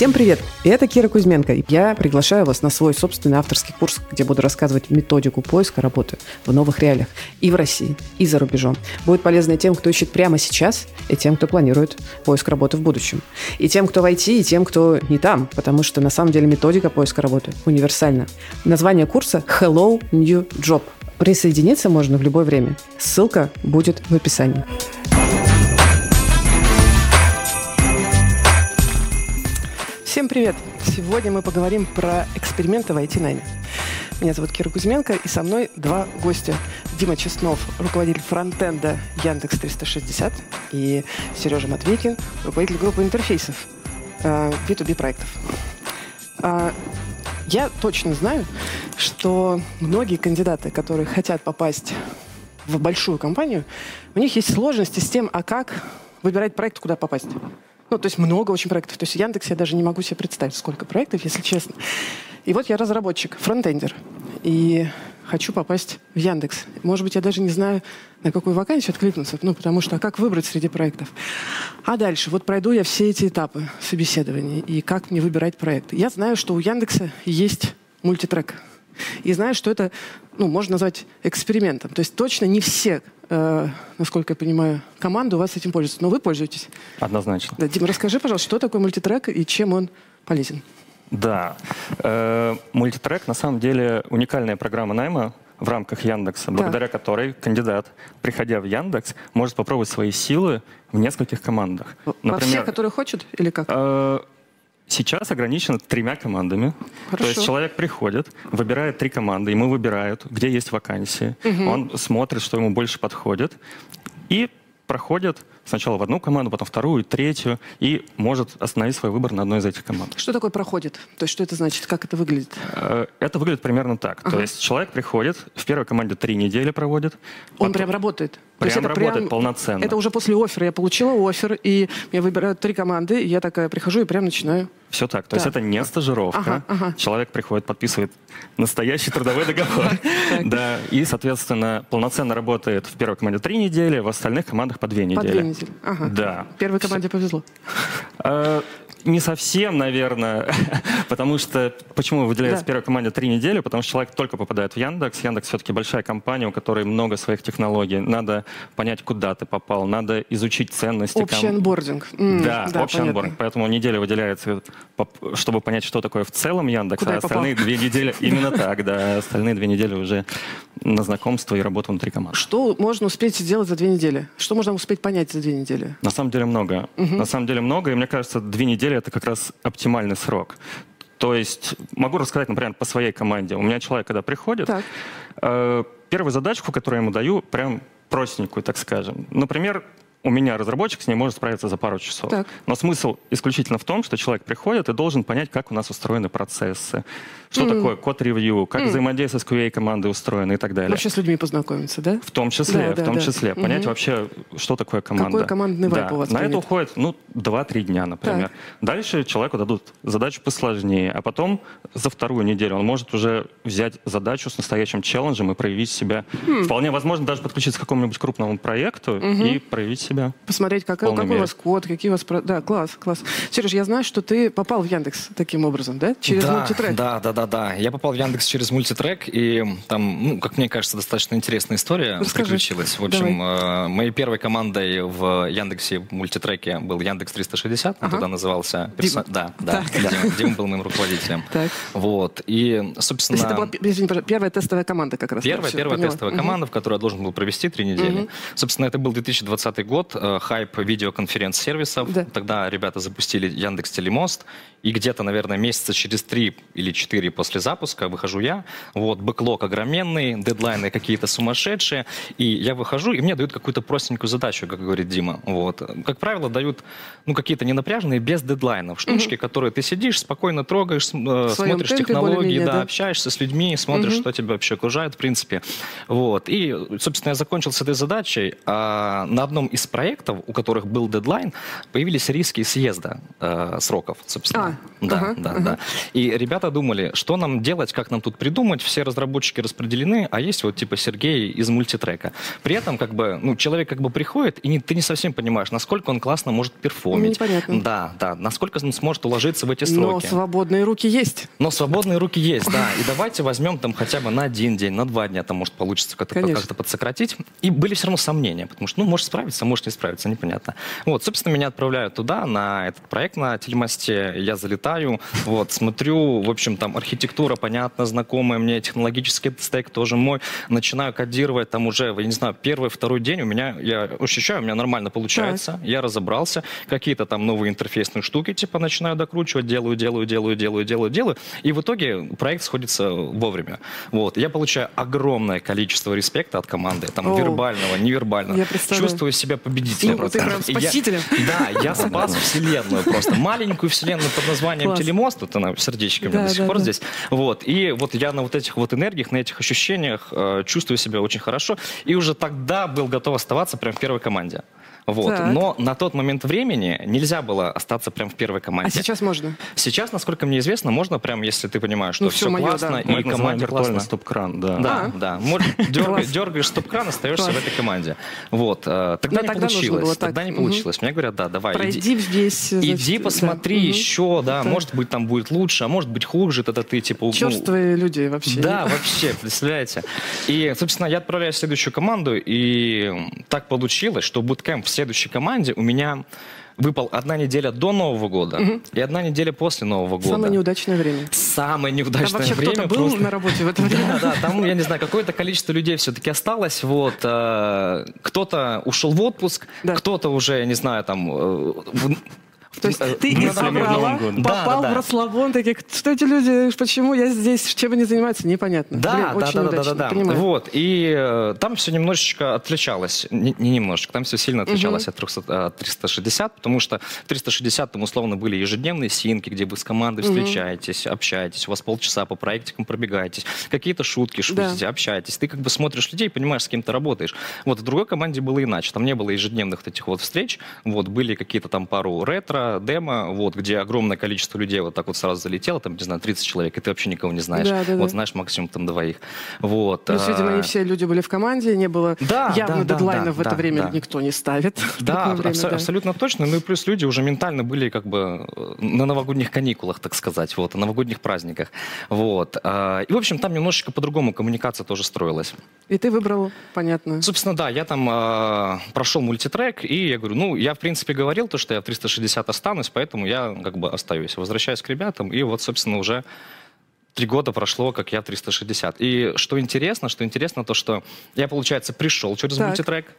Всем привет! Это Кира Кузьменко. Я приглашаю вас на свой собственный авторский курс, где буду рассказывать методику поиска работы в новых реалиях и в России, и за рубежом. Будет полезно тем, кто ищет прямо сейчас, и тем, кто планирует поиск работы в будущем. И тем, кто в IT, и тем, кто не там, потому что на самом деле методика поиска работы универсальна. Название курса Hello New Job. Присоединиться можно в любое время. Ссылка будет в описании. Всем привет! Сегодня мы поговорим про эксперименты в IT-найме. Меня зовут Кира Кузьменко, и со мной два гостя. Дима Честнов, руководитель фронтенда Яндекс 360, и Сережа Матвейкин, руководитель группы интерфейсов B2B э, проектов. А, я точно знаю, что многие кандидаты, которые хотят попасть в большую компанию, у них есть сложности с тем, а как выбирать проект, куда попасть. Ну, то есть много очень проектов. То есть в Яндексе я даже не могу себе представить, сколько проектов, если честно. И вот я разработчик, фронтендер. И хочу попасть в Яндекс. Может быть, я даже не знаю, на какую вакансию откликнуться, ну, потому что а как выбрать среди проектов? А дальше, вот пройду я все эти этапы собеседования, и как мне выбирать проекты. Я знаю, что у Яндекса есть мультитрек. И знаю, что это, ну, можно назвать экспериментом. То есть точно не все э, насколько я понимаю, команда у вас этим пользуется. Но вы пользуетесь. Однозначно. Да, Дима, расскажи, пожалуйста, что такое мультитрек и чем он полезен? Да. Э, мультитрек на самом деле уникальная программа найма в рамках Яндекса, благодаря да. которой кандидат, приходя в Яндекс, может попробовать свои силы в нескольких командах. Например, Во всех, которые хочет, или как? Э, Сейчас ограничено тремя командами. Хорошо. То есть человек приходит, выбирает три команды, ему выбирают, где есть вакансии. Угу. Он смотрит, что ему больше подходит. И проходит сначала в одну команду, потом вторую, третью, и может остановить свой выбор на одной из этих команд. Что такое проходит? То есть что это значит? Как это выглядит? Э, это выглядит примерно так. Ага. То есть человек приходит, в первой команде три недели проводит. Он потом... прям работает? Прям это работает прям, полноценно. Это уже после оффера. Я получила офер, и я выбираю три команды, и я такая прихожу и прям начинаю все так. То так. есть это не стажировка. Ага, ага. Человек приходит, подписывает настоящий трудовой договор. Да, и, соответственно, полноценно работает в первой команде три недели, в остальных командах по две недели. По две недели. Ага. Да. Первой команде повезло. Не совсем, наверное, потому что почему выделяется да. первой команде три недели? Потому что человек только попадает в Яндекс. Яндекс все-таки большая компания, у которой много своих технологий. Надо понять, куда ты попал, надо изучить ценности. Общий ком... анбординг. Mm, да, да, общий понятно. анбординг. Поэтому неделя выделяется, чтобы понять, что такое в целом Яндекс, куда а остальные две недели именно так, да, остальные две недели уже на знакомство и работу внутри команды. Что можно успеть сделать за две недели? Что можно успеть понять за две недели? На самом деле много. Угу. На самом деле много, и мне кажется, две недели это как раз оптимальный срок. То есть могу рассказать, например, по своей команде. У меня человек, когда приходит, так. э, первую задачку, которую я ему даю, прям простенькую, так скажем. Например, у меня разработчик с ней может справиться за пару часов. Так. Но смысл исключительно в том, что человек приходит и должен понять, как у нас устроены процессы, что mm. такое код-ревью, как mm. взаимодействие с QA-командой устроено и так далее. Вообще с людьми познакомиться, да? В том числе, да, в том да. числе. Mm-hmm. Понять вообще, что такое команда. Какой командный вайп да. у вас На принят? это уходит, ну, 2-3 дня, например. Так. Дальше человеку дадут задачу посложнее, а потом за вторую неделю он может уже взять задачу с настоящим челленджем и проявить себя. Mm. Вполне возможно даже подключиться к какому-нибудь крупному проекту mm-hmm. и проявить себя. Посмотреть, как, какой мере. у вас код, какие у вас... Да, класс, класс. Сереж, я знаю, что ты попал в Яндекс таким образом, да? Через да, мультитрек. Да, да, да, да. Я попал в Яндекс через мультитрек, и там, ну, как мне кажется, достаточно интересная история Расскажи. приключилась. В общем, Давай. э, моей первой командой в Яндексе мультитреке был Яндекс 360, ага. он тогда назывался... Персо... Да, да, да. Дима, Дима был моим руководителем. Так. Вот, и, собственно... То есть это была, извините, первая тестовая команда как раз? Первая, первая поняла. тестовая угу. команда, в которой я должен был провести три недели. Угу. Собственно, это был 2020 год, э, хайп видеоконференц-сервисов. Да. Тогда ребята запустили Яндекс Телемост, и где-то, наверное, месяца через три или четыре после запуска выхожу я, вот, бэклог огроменный, дедлайны какие-то сумасшедшие, и я выхожу, и мне дают какую-то простенькую задачу, как говорит Дима. Вот. Как правило, дают ну, какие-то ненапряженные, без дедлайнов, штучки, угу. которые ты сидишь, спокойно трогаешь, э, смотришь технологии, да, да, общаешься с людьми, смотришь, угу. что тебя вообще окружает, в принципе. Вот. И, собственно, я закончил с этой задачей, а на одном из проектов, у которых был дедлайн, появились риски съезда э, сроков, собственно. А, да, ага, да, ага. да. И ребята думали, что нам делать, как нам тут придумать. Все разработчики распределены, а есть вот типа Сергей из мультитрека. При этом как бы, ну, человек как бы приходит, и не, ты не совсем понимаешь, насколько он классно может перформить. Непонятно. Да, да, насколько он сможет уложиться в эти сроки. Но свободные руки есть. Но свободные руки есть, да. И давайте возьмем там хотя бы на один день, на два дня, там может получится как-то как подсократить. И были все равно сомнения, потому что, ну, может справиться, может не справиться, непонятно. Вот, собственно, меня отправляют туда, на этот проект на телемосте. Я залетаю, вот, смотрю, в общем, там архитектура понятно, знакомая мне, технологический стейк тоже мой. Начинаю кодировать там уже, я не знаю, первый, второй день у меня, я ощущаю, у меня нормально получается. Так. Я разобрался, какие-то там новые интерфейсные штуки, типа, начинаю докручивать, делаю, делаю, делаю, делаю, делаю, делаю. И в итоге проект сходится вовремя. Вот. Я получаю огромное количество респекта от команды, там, О, вербального, невербального. Я Чувствую себя победителем. Ну, ты прям спасителем. Я, да, я спас вселенную просто. Маленькую вселенную под названием Класс. Телемост, вот она сердечками да, до сих да, пор да. здесь. Вот. И вот я на вот этих вот энергиях, на этих ощущениях э, чувствую себя очень хорошо. И уже тогда был готов оставаться прям в первой команде. Вот. Но на тот момент времени нельзя было остаться прям в первой команде. А сейчас можно? Сейчас, насколько мне известно, можно прям, если ты понимаешь, что ну, все, все мое, классно, да. и команде классно. стоп-кран, да. Да, а? да. Дергаешь, дергаешь стоп-кран, остаешься в этой команде. Вот. Э, тогда не получилось. Тогда не получилось. Мне говорят, да, давай. Пройди здесь. Иди посмотри еще, да, может быть, там будет лучше, а может быть хуже, тогда ты типа... Черствые люди вообще. Да, вообще, представляете. И, собственно, я отправляю следующую команду, и так получилось, что буткемп в следующей команде у меня выпал одна неделя до Нового года угу. и одна неделя после Нового года. Самое неудачное время. Самое неудачное там вообще время. кто-то был просто... на работе в это время? Да, да, там, я не знаю, какое-то количество людей все-таки осталось. Вот, э, кто-то ушел в отпуск, да. кто-то уже, я не знаю, там, э, то есть ты из Аврала попал в расслабон, такие, что эти люди, почему я здесь, чем они занимаются, непонятно. Да, да, да, да, да, да. Вот, и э, там все немножечко отличалось, не, не немножечко, там все сильно отличалось угу. от, 300, от 360, потому что в 360 там условно были ежедневные синки, где вы с командой угу. встречаетесь, общаетесь, у вас полчаса по проектикам пробегаетесь, какие-то шутки шутите, да. общаетесь, ты как бы смотришь людей, понимаешь, с кем ты работаешь. Вот, в другой команде было иначе, там не было ежедневных этих вот встреч, вот, были какие-то там пару ретро, демо, вот, где огромное количество людей вот так вот сразу залетело, там, не знаю, 30 человек, и ты вообще никого не знаешь. Да, да, вот, да. знаешь, максимум там двоих. Вот. Плюс, а... видимо, не все люди были в команде, не было да, явно да, дедлайнов да, в это да, время да. никто не ставит. Да, время, абсо- да, абсолютно точно. Ну и плюс люди уже ментально были как бы э, на новогодних каникулах, так сказать, вот, на новогодних праздниках. Вот. А, и, в общем, там немножечко по-другому коммуникация тоже строилась. И ты выбрал, понятно. Собственно, да, я там э, прошел мультитрек, и я говорю, ну, я, в принципе, говорил то, что я в 360 останусь, поэтому я как бы остаюсь. Возвращаюсь к ребятам, и вот, собственно, уже три года прошло, как я в 360. И что интересно, что интересно, то, что я, получается, пришел через так. мультитрек,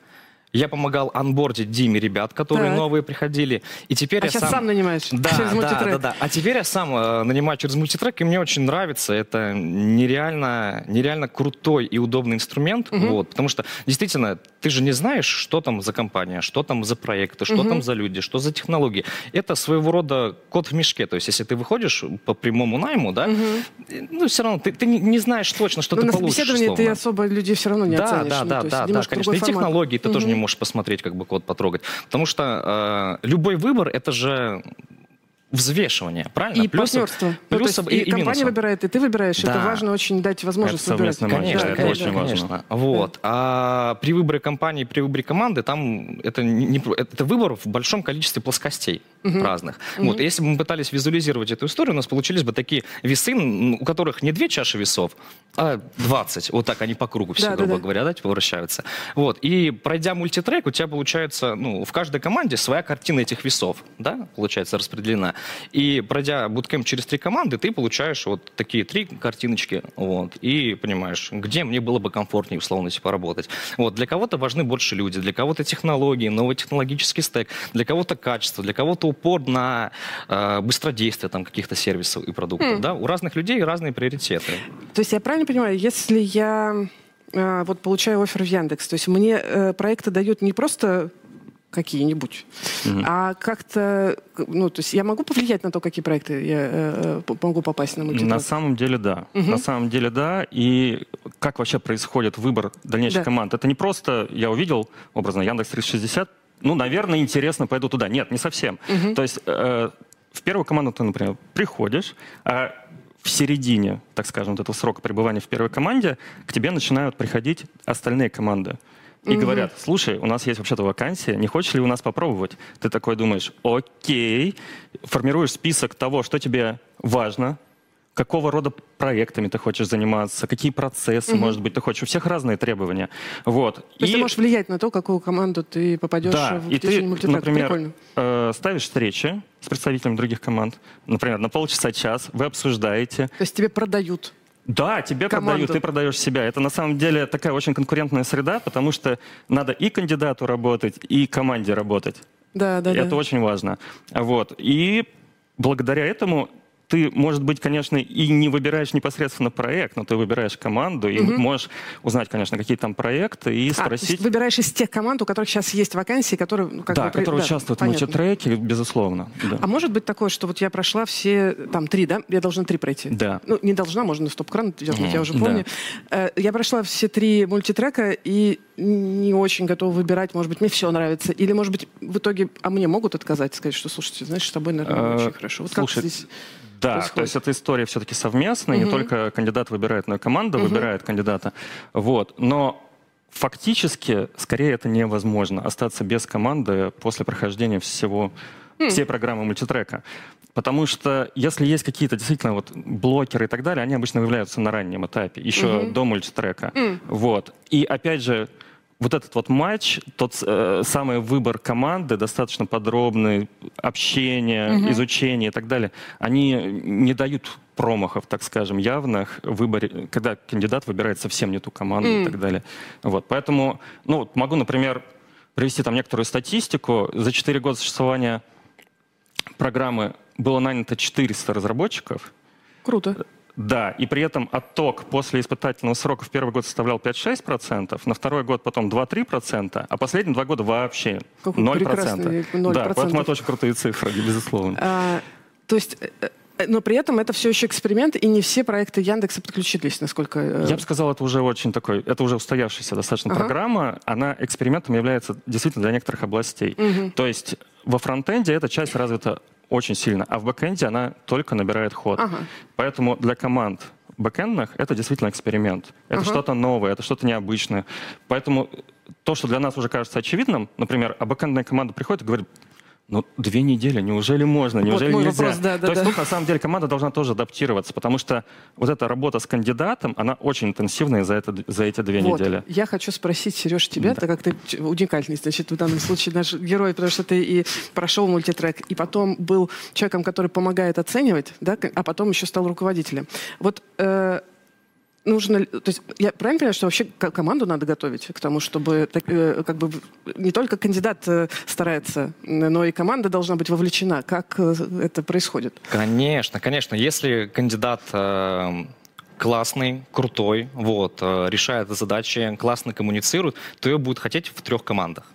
я помогал анбордить Диме ребят, которые так. новые приходили. И теперь а я сейчас сам... сам нанимаешь да, через мультитрек. Да, да, да. А теперь я сам э, нанимаю через мультитрек, и мне очень нравится. Это нереально, нереально крутой и удобный инструмент. Угу. Вот, потому что, действительно, ты же не знаешь, что там за компания, что там за проекты, что угу. там за люди, что за технологии. Это своего рода код в мешке. То есть, если ты выходишь по прямому найму, да, угу. ну, все равно ты, ты не знаешь точно, что Но ну, ты на получишь. На собеседовании ты особо людей все равно не да, оценишь. Да, ну, да, да, да, конечно. И технологии ты угу. тоже не можешь посмотреть, как бы код потрогать. Потому что э, любой выбор это же взвешивание, правильно? И плюсы, партнерство. Плюсы, ну, и, и, и компания выбирает, и ты выбираешь. Да. Это важно очень дать возможность это выбирать. Конечно, да, это конечно, очень конечно. важно. Вот. А при выборе компании, при выборе команды, там это, не, это выбор в большом количестве плоскостей угу. разных. Угу. Вот. если бы мы пытались визуализировать эту историю, у нас получились бы такие весы, у которых не две чаши весов, а 20. Вот так они по кругу все, да, грубо да, да. говоря, да, типа вращаются. Вот. И пройдя мультитрек, у тебя получается, ну, в каждой команде своя картина этих весов, да, получается, распределена. И пройдя буткемп через три команды, ты получаешь вот такие три картиночки, вот, и понимаешь, где мне было бы комфортнее, условно, типа, работать. Вот, для кого-то важны больше люди, для кого-то технологии, новый технологический стек, для кого-то качество, для кого-то упор на э, быстродействие там каких-то сервисов и продуктов, mm. да, у разных людей разные приоритеты. То есть я правильно понимаю, если я э, вот получаю офер в Яндекс, то есть мне э, проекты дают не просто какие-нибудь. Угу. А как-то, ну, то есть я могу повлиять на то, какие проекты я э, э могу попасть на мультитрек? На самом деле, да. Угу. На самом деле, да. И как вообще происходит выбор дальнейших да. команд? Это не просто я увидел, образно, Яндекс 360, ну, наверное, интересно, пойду туда. Нет, не совсем. Угу. То есть э, в первую команду ты, например, приходишь, а в середине, так скажем, вот этого срока пребывания в первой команде к тебе начинают приходить остальные команды. И говорят, слушай, у нас есть вообще-то вакансия, не хочешь ли у нас попробовать? Ты такой думаешь, окей, формируешь список того, что тебе важно, какого рода проектами ты хочешь заниматься, какие процессы, угу. может быть, ты хочешь. У всех разные требования. Вот. То есть и... ты можешь влиять на то, какую команду ты попадешь да. в и ты, например, э, ставишь встречи с представителями других команд, например, на полчаса-час, вы обсуждаете. То есть тебе продают да, тебе команду. продают, ты продаешь себя. Это на самом деле такая очень конкурентная среда, потому что надо и кандидату работать, и команде работать. Да, да, и да. Это очень важно. Вот. И благодаря этому ты, может быть, конечно, и не выбираешь непосредственно проект, но ты выбираешь команду и угу. можешь узнать, конечно, какие там проекты и спросить. А, выбираешь из тех команд, у которых сейчас есть вакансии, которые... Ну, как да, бы, которые да, участвуют понятно. в мультитреке, безусловно. Да. А может быть такое, что вот я прошла все, там, три, да? Я должна три пройти? Да. Ну, не должна, можно на стоп-кран дернуть, я уже помню. Да. Э, я прошла все три мультитрека и не очень готова выбирать, может быть, мне все нравится. Или, может быть, в итоге, а мне могут отказать, сказать, что, слушайте, знаешь, с тобой, наверное, очень хорошо. Вот как здесь... Да, происходит. то есть эта история все-таки совместная, угу. не только кандидат выбирает, но и команда угу. выбирает кандидата. Вот. Но фактически, скорее, это невозможно остаться без команды после прохождения всего mm. всей программы мультитрека. Потому что если есть какие-то действительно вот блокеры и так далее, они обычно выявляются на раннем этапе, еще mm-hmm. до мультитрека. Mm. Вот. И опять же, вот этот вот матч, тот э, самый выбор команды, достаточно подробный, общение, угу. изучение и так далее, они не дают промахов, так скажем, явных в выборе, когда кандидат выбирает совсем не ту команду mm. и так далее. Вот, поэтому, ну, могу, например, привести там некоторую статистику. За 4 года существования программы было нанято 400 разработчиков. Круто. Да, и при этом отток после испытательного срока в первый год составлял 5-6%, на второй год потом 2-3%, а последние два года вообще Какой 0%. 0%. Да, поэтому это очень крутые цифры, безусловно. А, то есть э, э, но при этом это все еще эксперимент, и не все проекты Яндекса подключились, насколько... Э, Я бы сказал, это уже очень такой, это уже устоявшаяся достаточно ага. программа. Она экспериментом является действительно для некоторых областей. Угу. То есть во фронтенде эта часть развита очень сильно, а в бэкэнде она только набирает ход. Ага. Поэтому для команд бэкэндных это действительно эксперимент. Это ага. что-то новое, это что-то необычное. Поэтому то, что для нас уже кажется очевидным, например, а бэкэндная команда приходит и говорит, ну, две недели, неужели можно, неужели вот нельзя? Вопрос, да, да, То есть да. тут, на самом деле, команда должна тоже адаптироваться, потому что вот эта работа с кандидатом, она очень интенсивная за, это, за эти две вот. недели. Я хочу спросить, Сереж, тебя, да. так как ты уникальный, значит, в данном случае наш герой, потому что ты и прошел мультитрек, и потом был человеком, который помогает оценивать, да, а потом еще стал руководителем. Вот э, нужно, то есть я правильно понимаю, что вообще команду надо готовить к тому, чтобы так, э, как бы не только кандидат э, старается, но и команда должна быть вовлечена. Как э, это происходит? Конечно, конечно. Если кандидат классный, крутой, вот, решает задачи, классно коммуницирует, то ее будет хотеть в трех командах.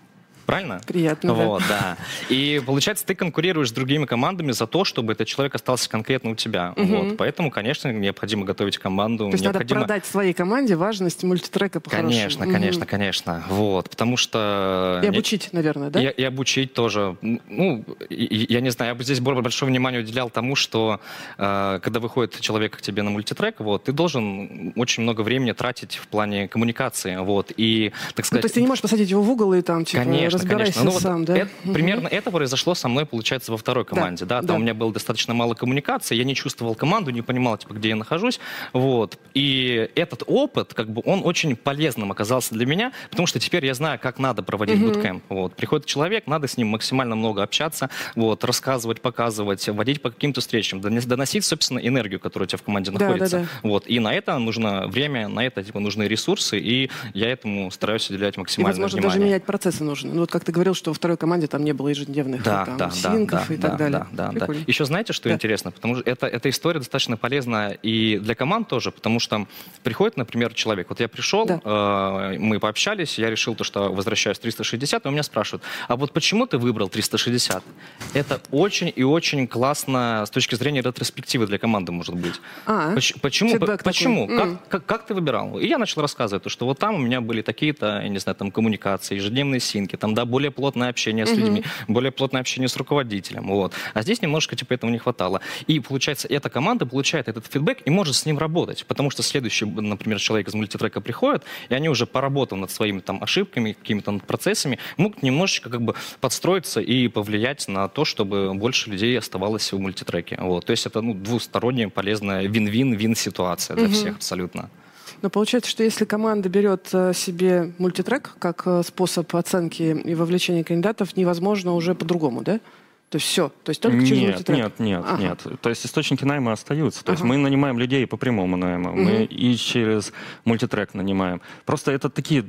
Правильно? Приятно, вот, да. да. И получается, ты конкурируешь с другими командами за то, чтобы этот человек остался конкретно у тебя. Угу. Вот. Поэтому, конечно, необходимо готовить команду. То есть необходимо... надо продать своей команде важность мультитрека по Конечно, угу. конечно, конечно. Вот. Потому что... И обучить, наверное, да? И, и обучить тоже. Ну, и, я не знаю, я бы здесь большое внимание уделял тому, что э, когда выходит человек к тебе на мультитрек, вот, ты должен очень много времени тратить в плане коммуникации. Вот. И, так сказать... Ну, то есть ты не можешь посадить его в угол и там, типа, конечно, разбирайся конечно. Ну, сам, вот да? Это, угу. Примерно это произошло со мной, получается, во второй команде. Да, да, там да. у меня было достаточно мало коммуникации, я не чувствовал команду, не понимал, типа, где я нахожусь. Вот. И этот опыт, как бы, он очень полезным оказался для меня, потому что теперь я знаю, как надо проводить угу. буткемп. Вот. Приходит человек, надо с ним максимально много общаться, вот, рассказывать, показывать, водить по каким-то встречам, доносить, собственно, энергию, которая у тебя в команде находится. Да, да, да. Вот. И на это нужно время, на это типа, нужны ресурсы, и я этому стараюсь уделять максимально и, возможно, внимание. даже менять процессы нужно. Ну, вот как ты говорил, что во второй команде там не было ежедневных да, там, да, синков да, и так да, далее. Да, да, да. Еще знаете, что да. интересно? Потому что это, эта история достаточно полезна и для команд тоже, потому что приходит, например, человек. Вот я пришел, да. э, мы пообщались, я решил то, что возвращаюсь 360, и у меня спрашивают, а вот почему ты выбрал 360? Это очень и очень классно с точки зрения ретроспективы для команды может быть. А, почему? Почему? Как, как, как ты выбирал? И я начал рассказывать, то, что вот там у меня были такие-то, я не знаю, там коммуникации, ежедневные синки, там да, более плотное общение с угу. людьми, более плотное общение с руководителем, вот. А здесь немножко, типа, этого не хватало. И, получается, эта команда получает этот фидбэк и может с ним работать, потому что следующий, например, человек из мультитрека приходит, и они уже поработав над своими там ошибками, какими-то процессами, могут немножечко как бы подстроиться и повлиять на то, чтобы больше людей оставалось в мультитреке. Вот. То есть это ну, двусторонняя полезная вин-вин-вин ситуация для угу. всех абсолютно. Но получается, что если команда берет э, себе мультитрек как э, способ оценки и вовлечения кандидатов, невозможно уже по-другому, да? То есть все, то есть только через нет, мультитрек? Нет, нет, ага. нет. То есть источники найма остаются. То ага. есть мы нанимаем людей по прямому найму, угу. мы и через мультитрек нанимаем. Просто это такие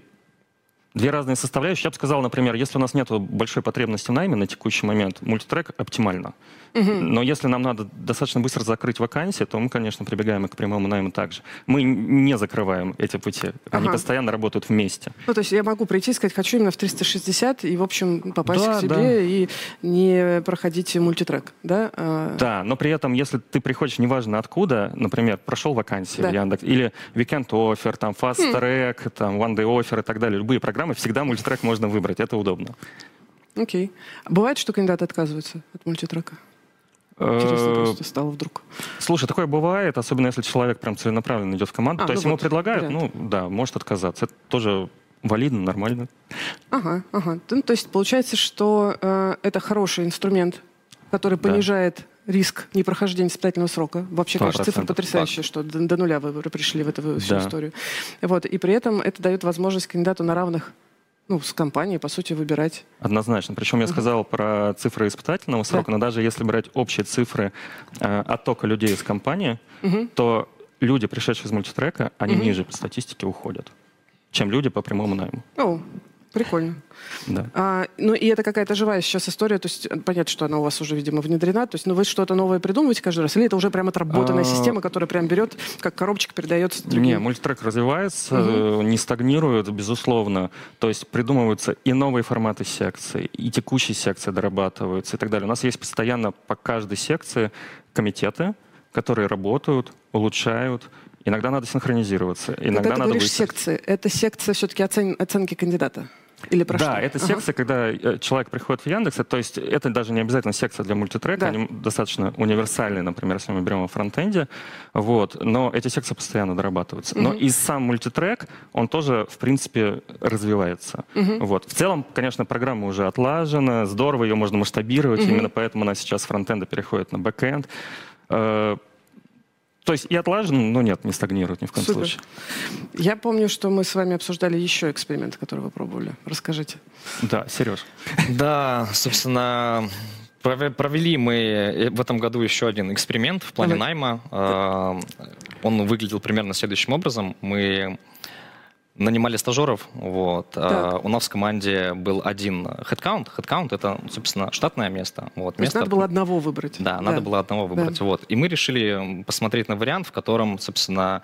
две разные составляющие. Я бы сказал, например, если у нас нет большой потребности в найме на текущий момент, мультитрек оптимально. Угу. Но если нам надо достаточно быстро закрыть вакансии, то мы, конечно, прибегаем и к прямому найму также. Мы не закрываем эти пути. Они ага. постоянно работают вместе. Ну, то есть я могу прийти и сказать, хочу именно в 360 и, в общем, попасть да, к себе да. и не проходить мультитрек, да? А. Да, но при этом, если ты приходишь, неважно откуда, например, прошел вакансии да. в Яндекс, или Weekend Offer, там, Fast хм. Track, там, One Day Offer и так далее, любые программы, всегда мультитрек можно выбрать, это удобно. Окей. Бывает, что кандидаты отказываются от мультитрека? Интересно э, просто стало вдруг. Слушай, такое бывает, особенно если человек прям целенаправленно идет в команду. А, То ну есть вот, ему предлагают, вариант. ну да, может отказаться. Это тоже валидно, нормально. Ага, ага. Ну, то есть получается, что э, это хороший инструмент, который понижает да. Риск непрохождения испытательного срока. Вообще, конечно, цифра потрясающая, что до, до нуля вы пришли в эту всю да. историю. Вот, и при этом это дает возможность кандидату на равных ну, с компанией, по сути, выбирать. Однозначно. Причем я сказал про цифры испытательного срока, да. но даже если брать общие цифры э, оттока людей из компании, угу. то люди, пришедшие из мультитрека, они угу. ниже по статистике уходят, чем люди по прямому найму. О, Прикольно. Да. А, ну и это какая-то живая сейчас история, то есть понятно, что она у вас уже, видимо, внедрена, то есть ну вы что-то новое придумываете каждый раз, или это уже прям отработанная а... система, которая прям берет, как коробочка передается другим? Не, мультитрек развивается, угу. не стагнирует, безусловно, то есть придумываются и новые форматы секций, и текущие секции дорабатываются и так далее. У нас есть постоянно по каждой секции комитеты, которые работают, улучшают, Иногда надо синхронизироваться. Иногда когда ты надо говоришь секции, это секция все-таки оцен... оценки кандидата? Или про да, что? это ага. секция, когда э, человек приходит в Яндекс, то есть это даже не обязательно секция для мультитрека, да. они достаточно универсальные, например, если мы берем во фронтенде, вот, но эти секции постоянно дорабатываются. Угу. Но и сам мультитрек, он тоже, в принципе, развивается. Угу. Вот. В целом, конечно, программа уже отлажена, здорово, ее можно масштабировать, угу. именно поэтому она сейчас с фронтенда переходит на бэкенд. Э, то есть и отлажен, но нет, не стагнирует ни в коем Супер. случае. Я помню, что мы с вами обсуждали еще эксперимент, который вы пробовали. Расскажите. Да, Сереж. Да, собственно, Провели мы э, в этом году еще один эксперимент в плане найма. А, он выглядел примерно следующим образом. Мы нанимали стажеров. Вот. А, у нас в команде был один headcount. Headcount — это, собственно, штатное место. Вот. То место... надо было одного выбрать. Да, да. надо было одного выбрать. Да. Вот. И мы решили посмотреть на вариант, в котором, собственно,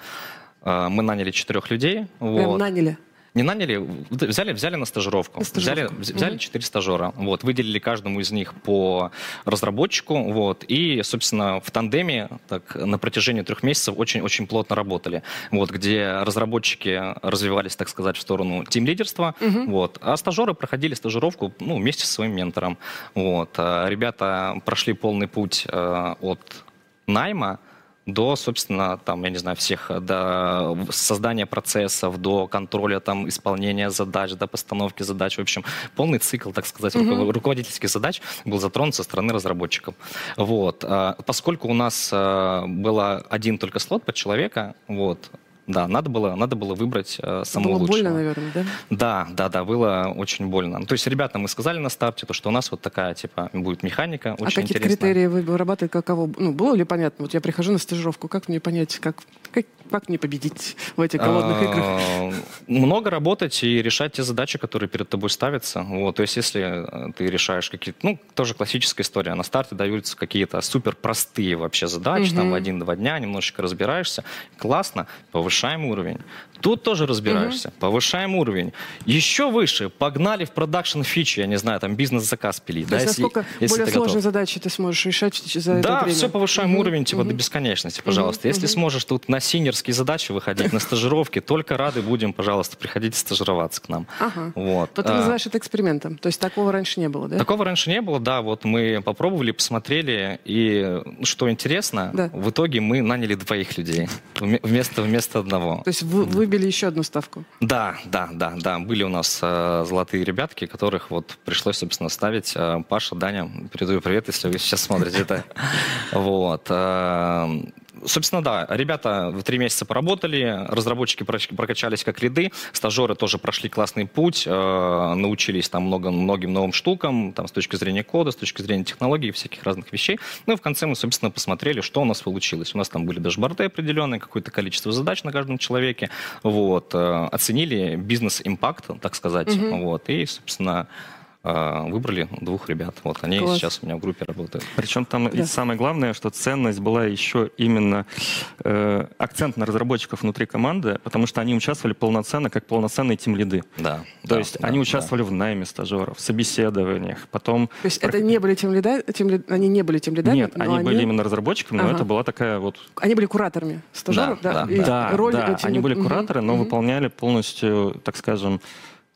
а, мы наняли четырех людей. Прям вот. наняли? Не наняли, взяли, взяли на стажировку. На стажировку. Взяли, взяли четыре угу. стажера. Вот, выделили каждому из них по разработчику. Вот, и, собственно, в тандеме так, на протяжении трех месяцев очень-очень плотно работали. Вот, где разработчики развивались, так сказать, в сторону тим-лидерства. Угу. Вот, а стажеры проходили стажировку ну, вместе со своим ментором. Вот, а ребята прошли полный путь э, от найма до, собственно, там, я не знаю, всех, до создания процессов, до контроля там исполнения задач, до постановки задач. В общем, полный цикл, так сказать, mm-hmm. руководительских задач был затронут со стороны разработчиков. Вот. А, поскольку у нас а, было один только слот под человека, вот, да, надо было, надо было выбрать э, самого было лучшего. больно, наверное, да? Да, да, да, было очень больно. То есть ребятам мы сказали на старте, то, что у нас вот такая, типа, будет механика, очень А какие критерии вы вырабатываете, каково? Ну, было ли понятно? Вот я прихожу на стажировку, как мне понять, как, как, как мне победить в этих голодных а, играх? Много работать и решать те задачи, которые перед тобой ставятся. Вот, то есть если э, ты решаешь какие-то, ну, тоже классическая история, на старте даются какие-то супер простые вообще задачи, там, один-два дня немножечко разбираешься, классно, повышаешь повышаем уровень. Тут тоже разбираешься, угу. повышаем уровень. Еще выше, погнали в продакшн фичи, я не знаю, там бизнес-заказ пилить. То да, есть если, насколько если более сложные готов. задачи ты сможешь решать за да, это время? все повышаем угу. уровень типа угу. до бесконечности, пожалуйста. Угу. Если угу. сможешь тут на синерские задачи выходить, на стажировки, только рады будем, пожалуйста, приходите стажироваться к нам. Ага. Вот. Вот ты а, называешь это экспериментом, то есть такого раньше не было, да? Такого раньше не было, да, вот мы попробовали, посмотрели, и что интересно, в итоге мы наняли двоих людей вместо, вместо одного. То есть вы выбили еще одну ставку? Да, да, да, да. Были у нас э, золотые ребятки, которых вот пришлось, собственно, ставить. Э, Паша, Даня, передаю привет, если вы сейчас смотрите это. Вот. Собственно, да, ребята в три месяца поработали, разработчики прокачались как лиды, стажеры тоже прошли классный путь, э, научились там много, многим новым штукам, там, с точки зрения кода, с точки зрения технологий, всяких разных вещей. Ну и в конце мы, собственно, посмотрели, что у нас получилось. У нас там были дашборды определенные, какое-то количество задач на каждом человеке, вот, э, оценили бизнес-импакт, так сказать, угу. вот, и, собственно, выбрали двух ребят. Вот они Класс. сейчас у меня в группе работают. Причем там да. самое главное, что ценность была еще именно э, акцент на разработчиков внутри команды, потому что они участвовали полноценно, как полноценные тим лиды. Да. То да, есть да, они участвовали да. в найме стажеров, в собеседованиях, потом. То есть это не были тем лида, тем ли, они не были тем лидами? Нет, они, они были именно разработчиками, ага. но это была такая вот. Они были кураторами стажеров, да? Да, да, да. да, роль да. они были кураторы, но угу. выполняли полностью, так скажем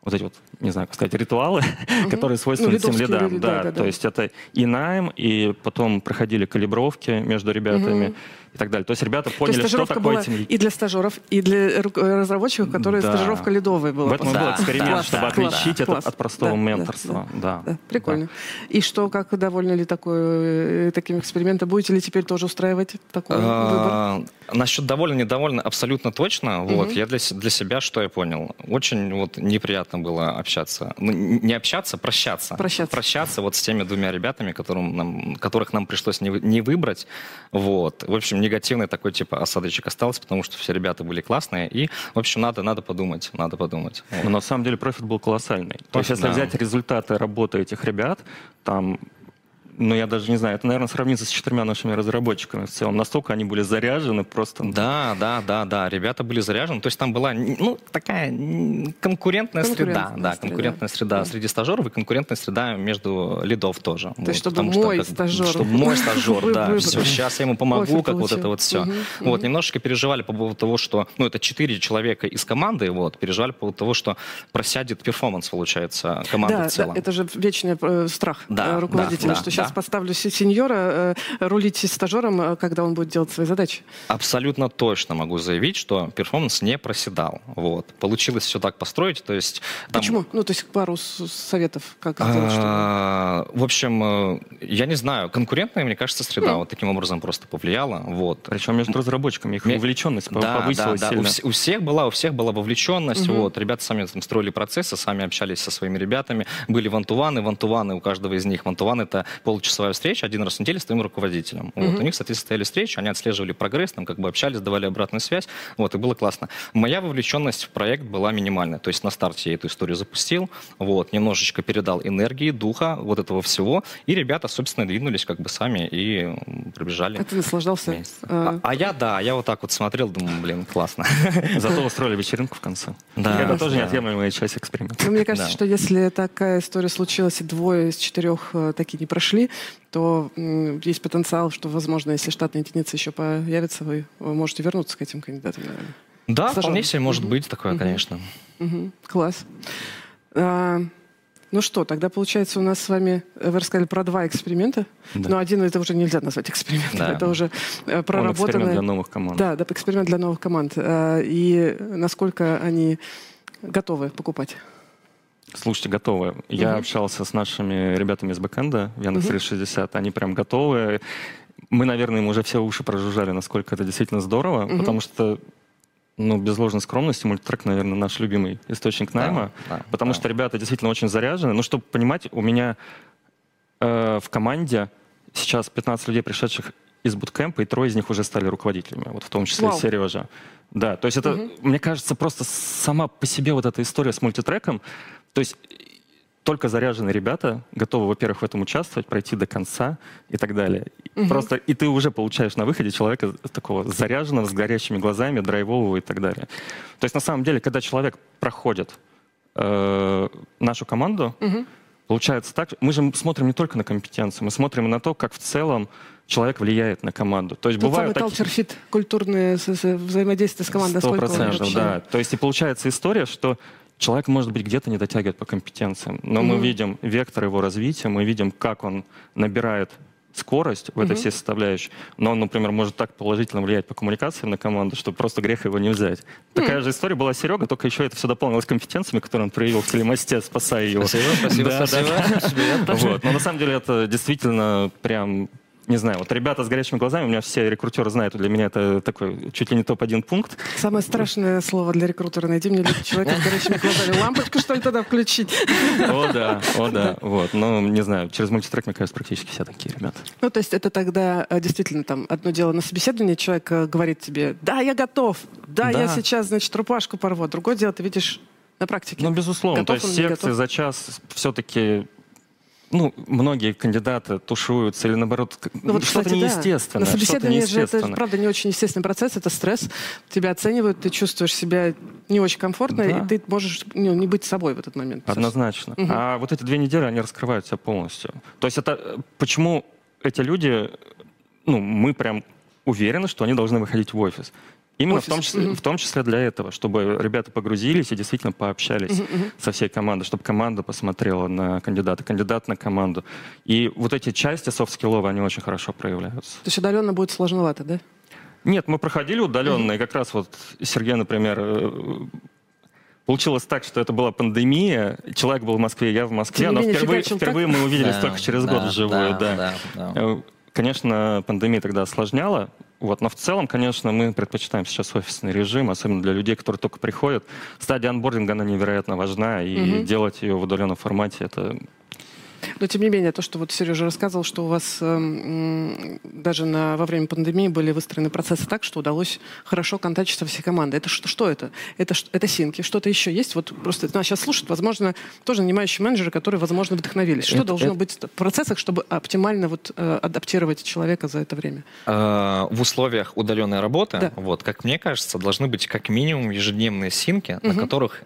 вот эти вот, не знаю, как сказать, ритуалы, угу. которые свойственны ну, тем лидам. Люди, да, да, да, то есть это и найм, и потом проходили калибровки между ребятами. Угу и так далее. То есть ребята поняли, есть что такое тем И для стажеров, и для разработчиков, которые да. стажировка лидовая была. В этом да. был эксперимент, да. чтобы класс, отличить класс, это от простого да, менторства. Да, да, да. да. Прикольно. Да. И что, как довольны ли такой, э, таким экспериментом? Будете ли теперь тоже устраивать такой а, выбор? Насчет довольно, недовольны абсолютно точно. Угу. Вот, я для, для себя что я понял? Очень вот неприятно было общаться. Ну, не общаться, прощаться. Прощаться. Прощаться вот с теми двумя ребятами, которым нам, которых нам пришлось не, не выбрать. Вот. В общем, негативный такой типа осадочек остался, потому что все ребята были классные. И, в общем, надо, надо подумать, надо подумать. Но на самом деле профит был колоссальный. То есть, если да. взять результаты работы этих ребят, там ну, я даже не знаю, это, наверное, сравнится с четырьмя нашими разработчиками в целом. Настолько они были заряжены просто. Да, да, да, да, ребята были заряжены. То есть там была, ну, такая конкурентная, среда. Да, среда. конкурентная среда да. среди стажеров и конкурентная среда между лидов тоже. То есть, вот, чтобы мой что, стажер. Чтобы мой стажер, да, все, сейчас я ему помогу, как вот это вот все. Вот, немножечко переживали по поводу того, что, ну, это четыре человека из команды, вот, переживали по поводу того, что просядет перформанс, получается, команды в целом. Да, это же вечный э, страх э, руководителя, что сейчас сейчас поставлю сеньора э, рулить стажером, э, когда он будет делать свои задачи? Абсолютно точно могу заявить, что перформанс не проседал. Вот. Получилось все так построить, то есть... Там... Почему? Ну, то есть пару советов, как сделать, чтобы... В общем, э, я не знаю, конкурентная, мне кажется, среда вот таким образом просто повлияла. Вот. Причем между разработчиками их вовлеченность повысилась да, да. сильно. У, всех была, у всех была вовлеченность. Вот. Ребята сами там строили процессы, сами общались со своими ребятами. Были one-to-one ы, one-to-one ы у каждого из них. One-to-one это пол получасовая встреча один раз в неделю с твоим руководителем. Mm-hmm. Вот, у них, соответственно, стояли встречи, они отслеживали прогресс, там как бы общались, давали обратную связь, вот, и было классно. Моя вовлеченность в проект была минимальная, то есть на старте я эту историю запустил, вот, немножечко передал энергии, духа, вот этого всего, и ребята, собственно, двинулись как бы сами и пробежали. А ты наслаждался? А, а я, да, я вот так вот смотрел, думаю, блин, классно. Зато устроили вечеринку в конце. Да. Это тоже неотъемлемая часть эксперимента. Ну, мне кажется, что если такая история случилась, и двое из четырех э, такие не прошли, то есть потенциал, что, возможно, если штатная единица еще появится, вы, можете вернуться к этим кандидатам, наверное. Да, Стажер. вполне себе может угу. быть такое, угу. конечно. Угу. Класс. А, ну что, тогда получается у нас с вами, э, вы рассказали про два эксперимента, да. но один это уже нельзя назвать экспериментом, да. это уже э, проработанное... эксперимент для новых команд. Да, да, эксперимент для новых команд. А, и насколько они готовы покупать? Слушайте, готовы. Uh-huh. Я общался с нашими ребятами из бэкэнда в Яндекс uh-huh. 360. Они прям готовы. Мы, наверное, им уже все уши прожужжали, насколько это действительно здорово, uh-huh. потому что ну, без ложной скромности, мультитрек, наверное, наш любимый источник найма, да, да, потому да. что ребята действительно очень заряжены. Ну, чтобы понимать, у меня э, в команде сейчас 15 людей, пришедших из буткемпа, и трое из них уже стали руководителями, вот в том числе Вау. Сережа. Да, то есть это, угу. мне кажется, просто сама по себе вот эта история с мультитреком, то есть только заряженные ребята готовы, во-первых, в этом участвовать, пройти до конца и так далее. Угу. Просто и ты уже получаешь на выходе человека такого заряженного, с горящими глазами, драйвового и так далее. То есть на самом деле, когда человек проходит э, нашу команду, угу. получается так, мы же смотрим не только на компетенции, мы смотрим на то, как в целом человек влияет на команду. То есть Тот бывают самый culture fit, культурное взаимодействие с командой. Сто процентов, да. То есть и получается история, что Человек, может быть, где-то не дотягивает по компетенциям, но mm-hmm. мы видим вектор его развития, мы видим, как он набирает скорость в этой mm-hmm. всей составляющей, но он, например, может так положительно влиять по коммуникациям на команду, что просто грех его не взять. Такая mm-hmm. же история была Серега, только еще это все дополнилось компетенциями, которые он проявил в телемосте, спасая его. Спасибо, спасибо, да, спасибо. Да. Вот. Но на самом деле это действительно прям не знаю, вот ребята с горячими глазами, у меня все рекрутеры знают, для меня это такой чуть ли не топ-1 пункт. Самое страшное слово для рекрутера. Найди мне человека с горячими глазами. Лампочку, что ли, тогда включить? О, да, о, да. Вот. Ну, не знаю, через мультитрек, мне кажется, практически все такие ребята. Ну, то есть это тогда э, действительно там одно дело на собеседовании, человек говорит тебе, да, я готов, да, да. я сейчас, значит, рубашку порву. Другое дело, ты видишь на практике. Ну, безусловно. Готов то есть секции за час все-таки ну, многие кандидаты тушуются или наоборот ну, вот, что-то неестественное. Да. На собеседовании же это, правда, не очень естественный процесс, это стресс. Тебя оценивают, ты чувствуешь себя не очень комфортно, да. и ты можешь ну, не быть собой в этот момент. Однозначно. Угу. А вот эти две недели, они раскрывают себя полностью. То есть это почему эти люди, ну, мы прям уверены, что они должны выходить в офис. Именно в том, числе, mm-hmm. в том числе для этого, чтобы ребята погрузились и действительно пообщались mm-hmm. со всей командой, чтобы команда посмотрела на кандидата, кандидат на команду. И вот эти части софт-скилловые, они очень хорошо проявляются. То есть удаленно будет сложновато, да? Нет, мы проходили удаленно, mm-hmm. и как раз вот Сергей, например, э, Получилось так, что это была пандемия, человек был в Москве, я в Москве, но впервые, впервые мы увиделись да, только через да, год вживую. Да, да. Да, да. Э, конечно, пандемия тогда осложняла вот, но в целом, конечно, мы предпочитаем сейчас офисный режим, особенно для людей, которые только приходят. Стадия анбординга, она невероятно важна, и угу. делать ее в удаленном формате, это но тем не менее, то, что вот Сережа рассказывал, что у вас э, даже на, во время пандемии были выстроены процессы так, что удалось хорошо контактить со всей командой. Это что, что это? Это, это синки, что-то еще есть? Вот просто нас сейчас слушают, возможно, тоже нанимающие менеджеры, которые, возможно, вдохновились. Что это, должно это... быть в процессах, чтобы оптимально вот, э, адаптировать человека за это время? Э, в условиях удаленной работы, да. вот, как мне кажется, должны быть как минимум ежедневные синки, угу. на которых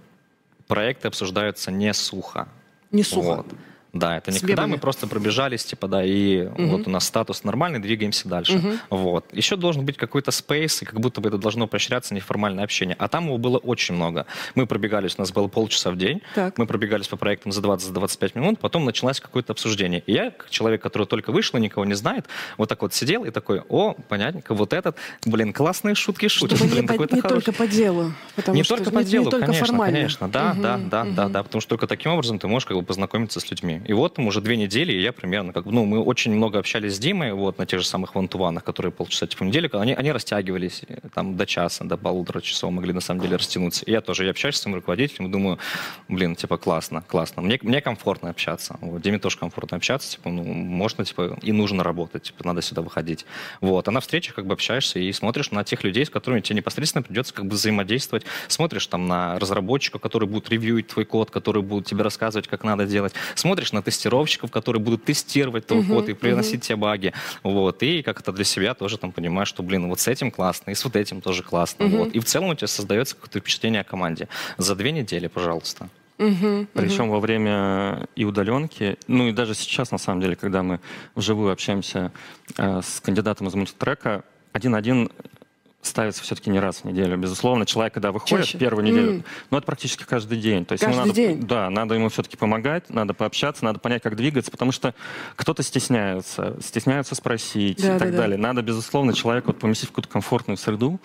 проекты обсуждаются не сухо. Не сухо. Вот. Да, это не когда мы просто пробежались, типа, да, и угу. вот у нас статус нормальный, двигаемся дальше. Угу. Вот. Еще должен быть какой-то спейс, и как будто бы это должно поощряться неформальное общение. А там его было очень много. Мы пробегались, у нас было полчаса в день, так. мы пробегались по проектам за 20-25 минут, потом началось какое-то обсуждение. И я, как человек, который только вышел и никого не знает, вот так вот сидел и такой, о, понятненько, вот этот, блин, классные шутки шутит. Чтобы блин, не, по, не только по делу. Не только по делу, не, не конечно, формально. конечно. Да, угу, да, да, угу. да, да, потому что только таким образом ты можешь как бы познакомиться с людьми. И вот там уже две недели, и я примерно, как бы, ну, мы очень много общались с Димой, вот, на тех же самых вантуванах, которые полчаса типа недели, они, они растягивались э, там до часа, до полутора часов могли на самом деле растянуться. И я тоже, я общаюсь с своим руководителем и думаю, блин, типа, классно, классно. Мне, мне комфортно общаться. Вот, Диме тоже комфортно общаться, типа, ну, можно, типа, и нужно работать, типа, надо сюда выходить. Вот, а на встречах как бы общаешься и смотришь на тех людей, с которыми тебе непосредственно придется как бы взаимодействовать. Смотришь там на разработчика, который будет ревьюить твой код, который будет тебе рассказывать, как надо делать. Смотришь на тестировщиков, которые будут тестировать твой код и приносить тебе баги. Вот. И как-то для себя тоже там понимаешь, что, блин, вот с этим классно, и с вот этим тоже классно. Вот. И в целом у тебя создается какое-то впечатление о команде. За две недели, пожалуйста. Uh-huh, Причем uh-huh. во время и удаленки, ну и даже сейчас, на самом деле, когда мы вживую общаемся э, с кандидатом из мультитрека, один-один ставится все-таки не раз в неделю. Безусловно, человек, когда выходит Чаще. первую неделю, mm. ну, это практически каждый день. То есть каждый надо, день? Да, надо ему все-таки помогать, надо пообщаться, надо понять, как двигаться, потому что кто-то стесняется, стесняются спросить да, и так да, далее. Да. Надо, безусловно, человека вот поместить в какую-то комфортную среду,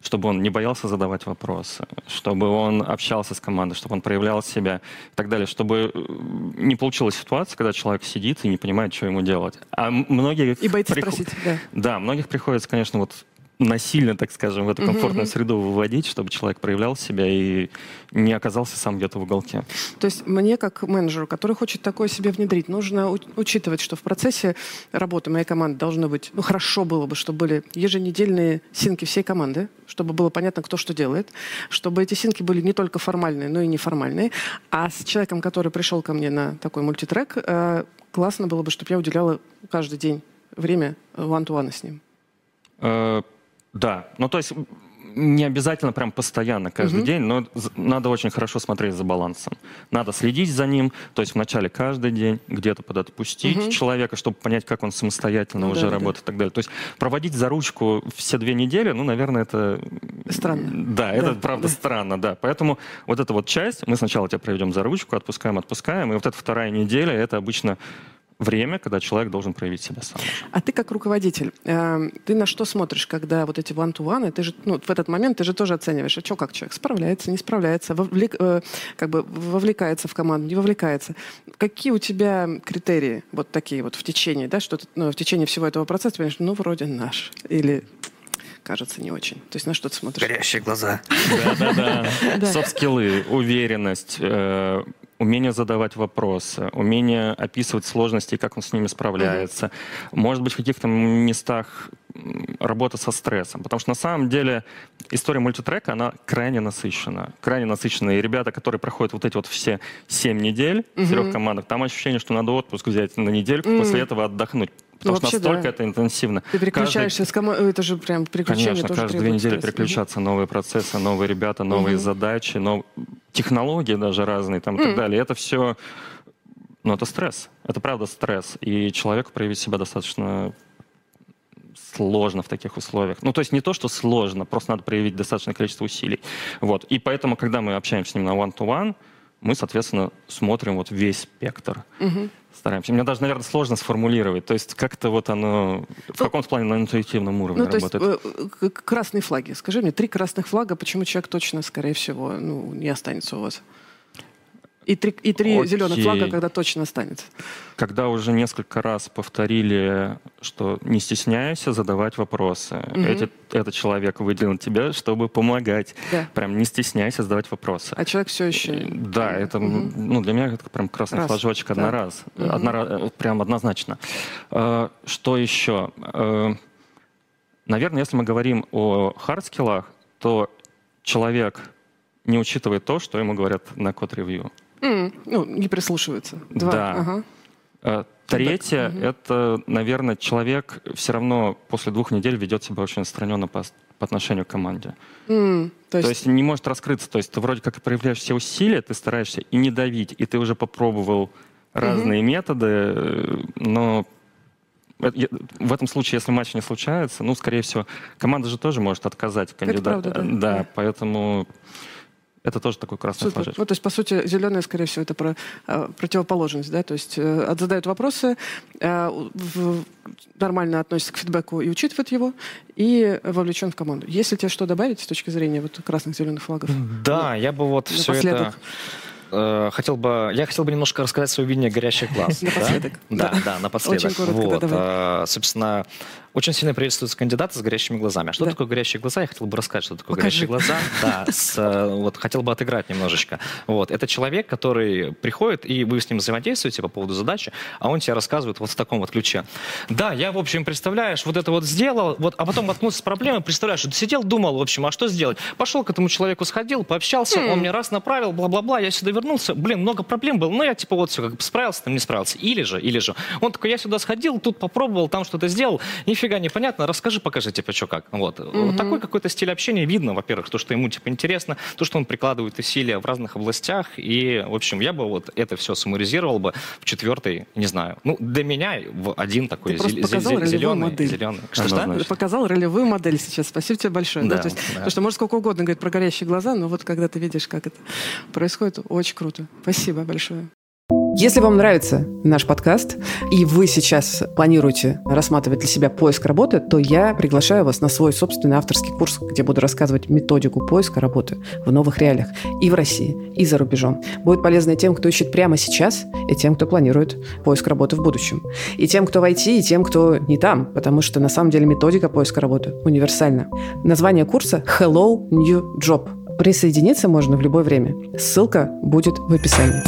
чтобы он не боялся задавать вопросы, чтобы он общался с командой, чтобы он проявлял себя и так далее, чтобы э, не получилась ситуация, когда человек сидит и не понимает, что ему делать. А многие... И боится прих... спросить, да. Да, многих приходится, конечно, вот насильно, так скажем, в эту комфортную mm-hmm. среду выводить, чтобы человек проявлял себя и не оказался сам где-то в уголке. То есть мне, как менеджеру, который хочет такое себе внедрить, нужно учитывать, что в процессе работы моей команды должно быть, ну, хорошо было бы, чтобы были еженедельные синки всей команды, чтобы было понятно, кто что делает, чтобы эти синки были не только формальные, но и неформальные. А с человеком, который пришел ко мне на такой мультитрек, э, классно было бы, чтобы я уделяла каждый день время one-to-one с ним. Да, ну то есть не обязательно прям постоянно, каждый угу. день, но надо очень хорошо смотреть за балансом. Надо следить за ним, то есть вначале каждый день где-то подотпустить угу. человека, чтобы понять, как он самостоятельно ну, уже да, работает да. и так далее. То есть проводить за ручку все две недели, ну, наверное, это... Странно. Да, это правда да. странно, да. Поэтому вот эта вот часть, мы сначала тебя проведем за ручку, отпускаем, отпускаем, и вот эта вторая неделя, это обычно время, когда человек должен проявить себя сам. А ты как руководитель, э, ты на что смотришь, когда вот эти one-to-one, ты же ну, в этот момент ты же тоже оцениваешь, а что как человек справляется, не справляется, вовлек, э, как бы вовлекается в команду, не вовлекается. Какие у тебя критерии вот такие вот в течение, да, что ты, ну, в течение всего этого процесса ты понимаешь, ну вроде наш или кажется не очень. То есть на что ты смотришь? Горящие глаза. Да-да-да. Софт-скиллы, уверенность, э, умение задавать вопросы, умение описывать сложности и как он с ними справляется. Mm-hmm. Может быть, в каких-то местах работа со стрессом. Потому что на самом деле история мультитрека, она крайне насыщена. Крайне насыщена. И ребята, которые проходят вот эти вот все семь недель mm-hmm. в трех командах, там ощущение, что надо отпуск взять на недельку, mm-hmm. после этого отдохнуть. Потому ну, что настолько да. это интенсивно. Ты переключаешься, каждый... с ком... это же прям переключение Конечно, тоже каждые две недели стресс. переключаться, новые процессы, новые ребята, новые угу. задачи, нов... технологии даже разные там и так далее. Это все, ну это стресс, это правда стресс. И человеку проявить себя достаточно сложно в таких условиях. Ну, то есть не то, что сложно, просто надо проявить достаточное количество усилий. Вот. И поэтому, когда мы общаемся с ним на one-to-one, мы, соответственно, смотрим вот весь спектр. Угу стараемся. Мне даже, наверное, сложно сформулировать. То есть как-то вот оно в ну, каком-то плане на интуитивном уровне ну, работает. То есть, э, красные флаги. Скажи мне, три красных флага, почему человек точно, скорее всего, ну, не останется у вас? И три, и три зеленых флага, когда точно останется. Когда уже несколько раз повторили, что не стесняйся задавать вопросы. Угу. Эти, этот человек выделил тебя, чтобы помогать. Да. Прям не стесняйся задавать вопросы. А человек все еще... Да, это, угу. ну, для меня это прям красный раз. флажочек да. раз. Угу. Одна, прям однозначно. А, что еще? Наверное, если мы говорим о хардскиллах, то человек не учитывает то, что ему говорят на код-ревью. Mm, ну, не прислушиваются. Два. Да. Ага. А, третье, угу. это, наверное, человек все равно после двух недель ведет себя очень отстраненно по, по отношению к команде. Mm, то, есть... то есть не может раскрыться. То есть ты вроде как проявляешь все усилия, ты стараешься и не давить, и ты уже попробовал разные угу. методы, но в этом случае, если матч не случается, ну, скорее всего, команда же тоже может отказать кандидату. Да, да, поэтому это тоже такой красный Супер. флажок. Ну, то есть, по сути, зеленая, скорее всего, это про э, противоположность, да, то есть э, задают вопросы, э, в, нормально относится к фидбэку и учитывает его, и вовлечен в команду. Если тебе что добавить с точки зрения вот красных зеленых флагов? Да, ну, я бы вот все это э, хотел бы, я хотел бы немножко рассказать свое видение горящих глаз. Напоследок. Да, да, напоследок. Очень коротко, давай. Э, собственно, очень сильно приветствуются кандидаты с горящими глазами. А что да. такое горящие глаза? Я хотел бы рассказать, что такое Покажи. горящие глаза. Да, с, э, вот, хотел бы отыграть немножечко. Вот, это человек, который приходит, и вы с ним взаимодействуете по поводу задачи, а он тебе рассказывает вот в таком вот ключе. Да, я, в общем, представляешь, вот это вот сделал, вот, а потом воткнулся с проблемой, представляешь, что сидел, думал, в общем, а что сделать? Пошел к этому человеку, сходил, пообщался, mm. он мне раз направил, бла-бла-бла, я сюда вернулся, блин, много проблем было, но я типа вот все, как бы справился, там не справился. Или же, или же, он такой, я сюда сходил, тут попробовал, там что-то сделал, нифига не понятно, расскажи, покажи, типа, что как. Вот. Угу. вот такой какой-то стиль общения видно, во-первых, то, что ему, типа, интересно, то, что он прикладывает усилия в разных областях, и, в общем, я бы вот это все суммаризировал бы в четвертый, не знаю, ну, для меня в один такой Ты зел- зел- зеленый. Модель. зеленый. Что, что? Ты показал ролевую модель сейчас. Спасибо тебе большое. Да, да, то есть, да. Потому что можно сколько угодно говорить про горящие глаза, но вот когда ты видишь, как это происходит, очень круто. Спасибо большое. Если вам нравится наш подкаст, и вы сейчас планируете рассматривать для себя поиск работы, то я приглашаю вас на свой собственный авторский курс, где буду рассказывать методику поиска работы в новых реалиях и в России, и за рубежом. Будет полезно и тем, кто ищет прямо сейчас, и тем, кто планирует поиск работы в будущем. И тем, кто в IT, и тем, кто не там, потому что на самом деле методика поиска работы универсальна. Название курса «Hello New Job». Присоединиться можно в любое время. Ссылка будет в описании.